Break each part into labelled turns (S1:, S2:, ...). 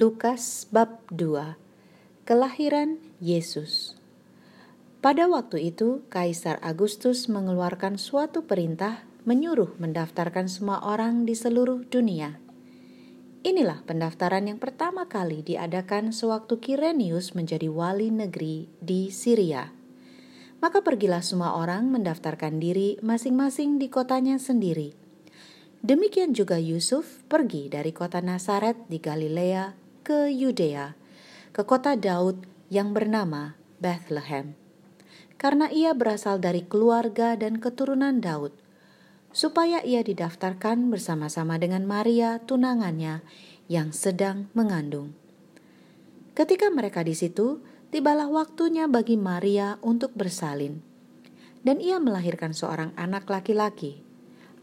S1: Lukas bab 2 Kelahiran Yesus Pada waktu itu, Kaisar Agustus mengeluarkan suatu perintah menyuruh mendaftarkan semua orang di seluruh dunia. Inilah pendaftaran yang pertama kali diadakan sewaktu Kirenius menjadi wali negeri di Syria. Maka pergilah semua orang mendaftarkan diri masing-masing di kotanya sendiri. Demikian juga Yusuf pergi dari kota Nazaret di Galilea ke Yudea, ke kota Daud yang bernama Bethlehem, karena ia berasal dari keluarga dan keturunan Daud, supaya ia didaftarkan bersama-sama dengan Maria, tunangannya, yang sedang mengandung. Ketika mereka di situ, tibalah waktunya bagi Maria untuk bersalin, dan ia melahirkan seorang anak laki-laki,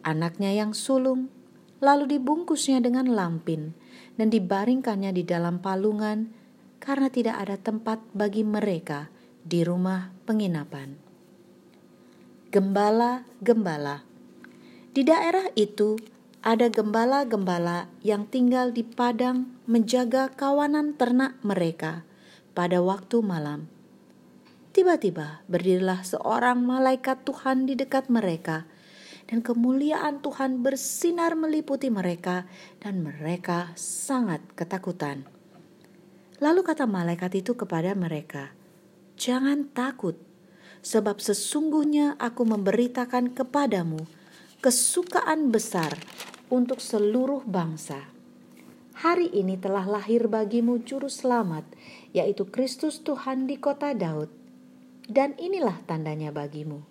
S1: anaknya yang sulung, lalu dibungkusnya dengan lampin dan dibaringkannya di dalam palungan karena tidak ada tempat bagi mereka di rumah penginapan. Gembala-gembala di daerah itu ada gembala-gembala yang tinggal di padang menjaga kawanan ternak mereka pada waktu malam. Tiba-tiba berdirilah seorang malaikat Tuhan di dekat mereka dan kemuliaan Tuhan bersinar meliputi mereka, dan mereka sangat ketakutan. Lalu kata malaikat itu kepada mereka, "Jangan takut, sebab sesungguhnya Aku memberitakan kepadamu kesukaan besar untuk seluruh bangsa. Hari ini telah lahir bagimu Juru Selamat, yaitu Kristus Tuhan di kota Daud, dan inilah tandanya bagimu."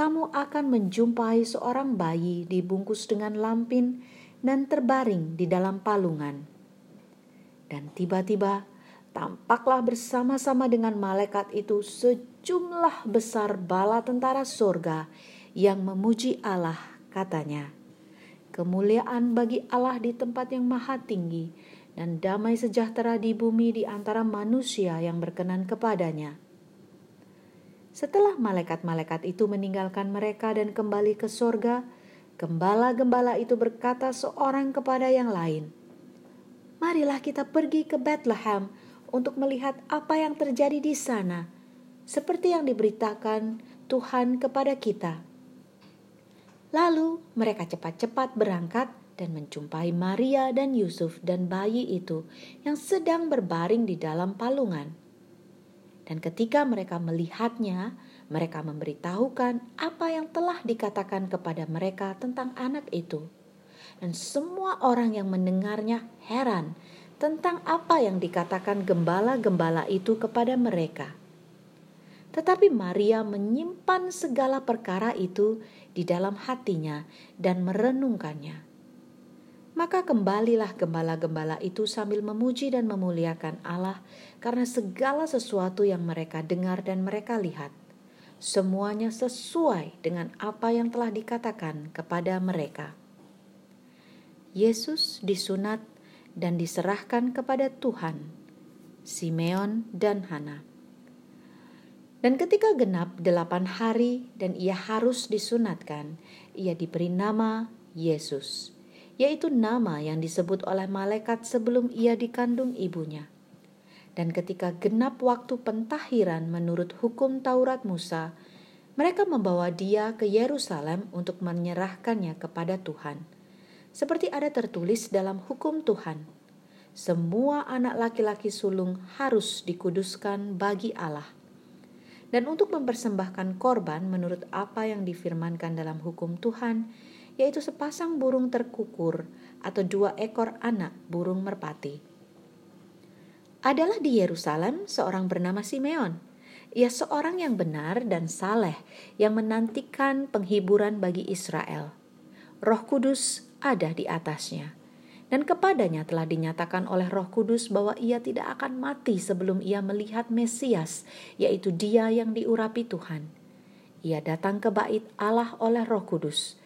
S1: Kamu akan menjumpai seorang bayi dibungkus dengan lampin dan terbaring di dalam palungan. Dan tiba-tiba tampaklah bersama-sama dengan malaikat itu sejumlah besar bala tentara surga yang memuji Allah, katanya. Kemuliaan bagi Allah di tempat yang maha tinggi dan damai sejahtera di bumi di antara manusia yang berkenan kepadanya. Setelah malaikat-malaikat itu meninggalkan mereka dan kembali ke sorga, gembala-gembala itu berkata seorang kepada yang lain, Marilah kita pergi ke Bethlehem untuk melihat apa yang terjadi di sana, seperti yang diberitakan Tuhan kepada kita. Lalu mereka cepat-cepat berangkat dan menjumpai Maria dan Yusuf dan bayi itu yang sedang berbaring di dalam palungan. Dan ketika mereka melihatnya, mereka memberitahukan apa yang telah dikatakan kepada mereka tentang anak itu. Dan semua orang yang mendengarnya heran tentang apa yang dikatakan gembala-gembala itu kepada mereka. Tetapi Maria menyimpan segala perkara itu di dalam hatinya dan merenungkannya. Maka kembalilah gembala-gembala itu sambil memuji dan memuliakan Allah karena segala sesuatu yang mereka dengar dan mereka lihat. Semuanya sesuai dengan apa yang telah dikatakan kepada mereka. Yesus disunat dan diserahkan kepada Tuhan, Simeon dan Hana. Dan ketika genap delapan hari dan ia harus disunatkan, ia diberi nama Yesus yaitu nama yang disebut oleh malaikat sebelum ia dikandung ibunya. Dan ketika genap waktu pentahiran menurut hukum Taurat Musa, mereka membawa dia ke Yerusalem untuk menyerahkannya kepada Tuhan. Seperti ada tertulis dalam hukum Tuhan, semua anak laki-laki sulung harus dikuduskan bagi Allah. Dan untuk mempersembahkan korban menurut apa yang difirmankan dalam hukum Tuhan, yaitu sepasang burung terkukur atau dua ekor anak burung merpati. Adalah di Yerusalem seorang bernama Simeon. Ia seorang yang benar dan saleh yang menantikan penghiburan bagi Israel. Roh Kudus ada di atasnya. Dan kepadanya telah dinyatakan oleh Roh Kudus bahwa ia tidak akan mati sebelum ia melihat Mesias, yaitu Dia yang diurapi Tuhan. Ia datang ke bait Allah oleh Roh Kudus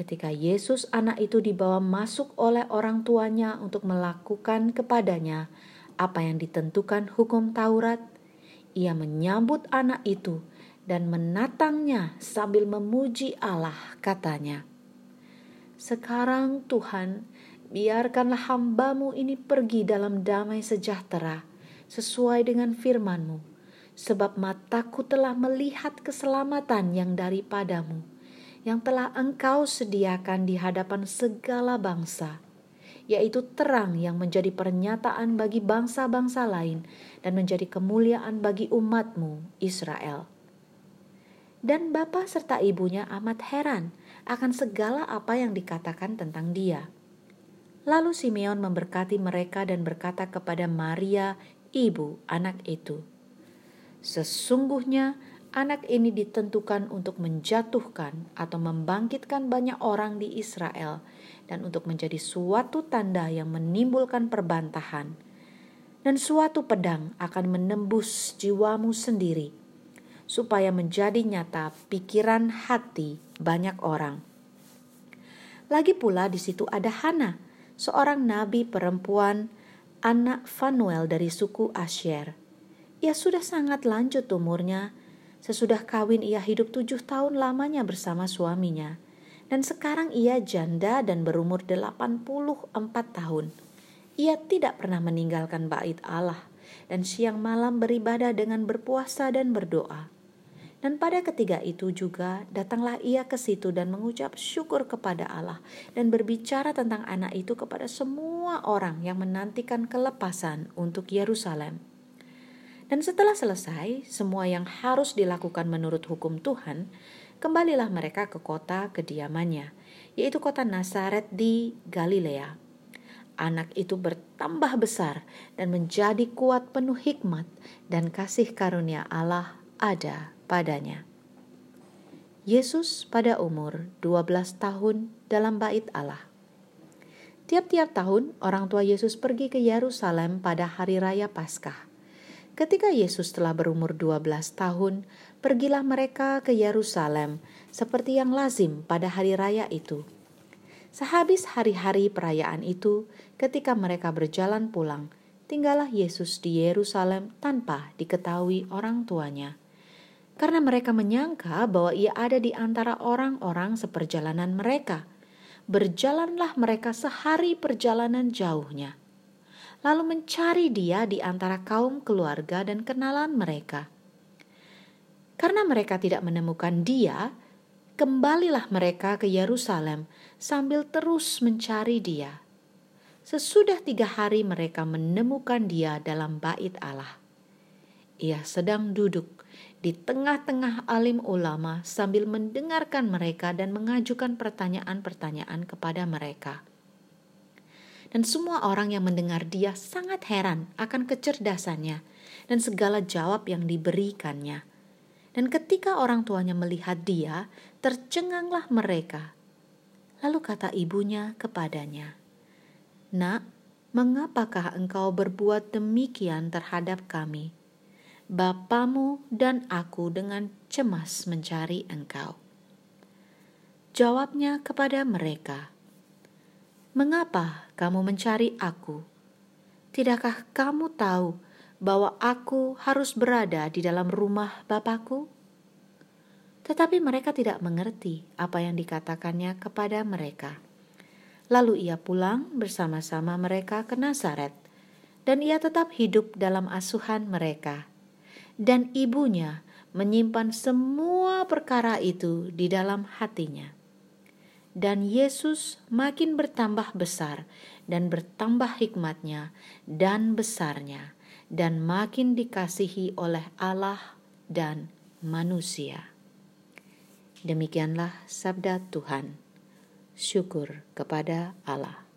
S1: ketika Yesus anak itu dibawa masuk oleh orang tuanya untuk melakukan kepadanya apa yang ditentukan hukum Taurat, ia menyambut anak itu dan menatangnya sambil memuji Allah katanya. Sekarang Tuhan, biarkanlah hambamu ini pergi dalam damai sejahtera, sesuai dengan firmanmu, sebab mataku telah melihat keselamatan yang daripadamu, yang telah engkau sediakan di hadapan segala bangsa, yaitu terang yang menjadi pernyataan bagi bangsa-bangsa lain dan menjadi kemuliaan bagi umatmu, Israel. Dan bapa serta ibunya amat heran akan segala apa yang dikatakan tentang dia. Lalu Simeon memberkati mereka dan berkata kepada Maria, ibu anak itu, Sesungguhnya anak ini ditentukan untuk menjatuhkan atau membangkitkan banyak orang di Israel dan untuk menjadi suatu tanda yang menimbulkan perbantahan. Dan suatu pedang akan menembus jiwamu sendiri supaya menjadi nyata pikiran hati banyak orang. Lagi pula di situ ada Hana, seorang nabi perempuan, anak Fanuel dari suku Asher. Ia sudah sangat lanjut umurnya. Sesudah kawin ia hidup tujuh tahun lamanya bersama suaminya. Dan sekarang ia janda dan berumur 84 tahun. Ia tidak pernah meninggalkan bait Allah dan siang malam beribadah dengan berpuasa dan berdoa. Dan pada ketiga itu juga datanglah ia ke situ dan mengucap syukur kepada Allah dan berbicara tentang anak itu kepada semua orang yang menantikan kelepasan untuk Yerusalem. Dan setelah selesai semua yang harus dilakukan menurut hukum Tuhan, kembalilah mereka ke kota kediamannya, yaitu kota Nazaret di Galilea. Anak itu bertambah besar dan menjadi kuat penuh hikmat dan kasih karunia Allah ada padanya. Yesus pada umur 12 tahun dalam bait Allah. Tiap-tiap tahun orang tua Yesus pergi ke Yerusalem pada hari raya Paskah. Ketika Yesus telah berumur 12 tahun, pergilah mereka ke Yerusalem seperti yang lazim pada hari raya itu. Sehabis hari-hari perayaan itu, ketika mereka berjalan pulang, tinggallah Yesus di Yerusalem tanpa diketahui orang tuanya karena mereka menyangka bahwa ia ada di antara orang-orang seperjalanan mereka. Berjalanlah mereka sehari perjalanan jauhnya, lalu mencari dia di antara kaum keluarga dan kenalan mereka. Karena mereka tidak menemukan dia, kembalilah mereka ke Yerusalem sambil terus mencari dia. Sesudah tiga hari mereka menemukan dia dalam bait Allah. Ia sedang duduk di tengah-tengah alim ulama sambil mendengarkan mereka dan mengajukan pertanyaan-pertanyaan kepada mereka. Dan semua orang yang mendengar dia sangat heran akan kecerdasannya dan segala jawab yang diberikannya. Dan ketika orang tuanya melihat dia, tercenganglah mereka. Lalu kata ibunya kepadanya, "Nak, mengapakah engkau berbuat demikian terhadap kami?" Bapamu dan aku dengan cemas mencari engkau. Jawabnya kepada mereka, Mengapa kamu mencari aku? Tidakkah kamu tahu bahwa aku harus berada di dalam rumah Bapakku? Tetapi mereka tidak mengerti apa yang dikatakannya kepada mereka. Lalu ia pulang bersama-sama mereka ke Nazaret, dan ia tetap hidup dalam asuhan mereka dan ibunya menyimpan semua perkara itu di dalam hatinya. Dan Yesus makin bertambah besar dan bertambah hikmatnya dan besarnya dan makin dikasihi oleh Allah dan manusia. Demikianlah sabda Tuhan. Syukur kepada Allah.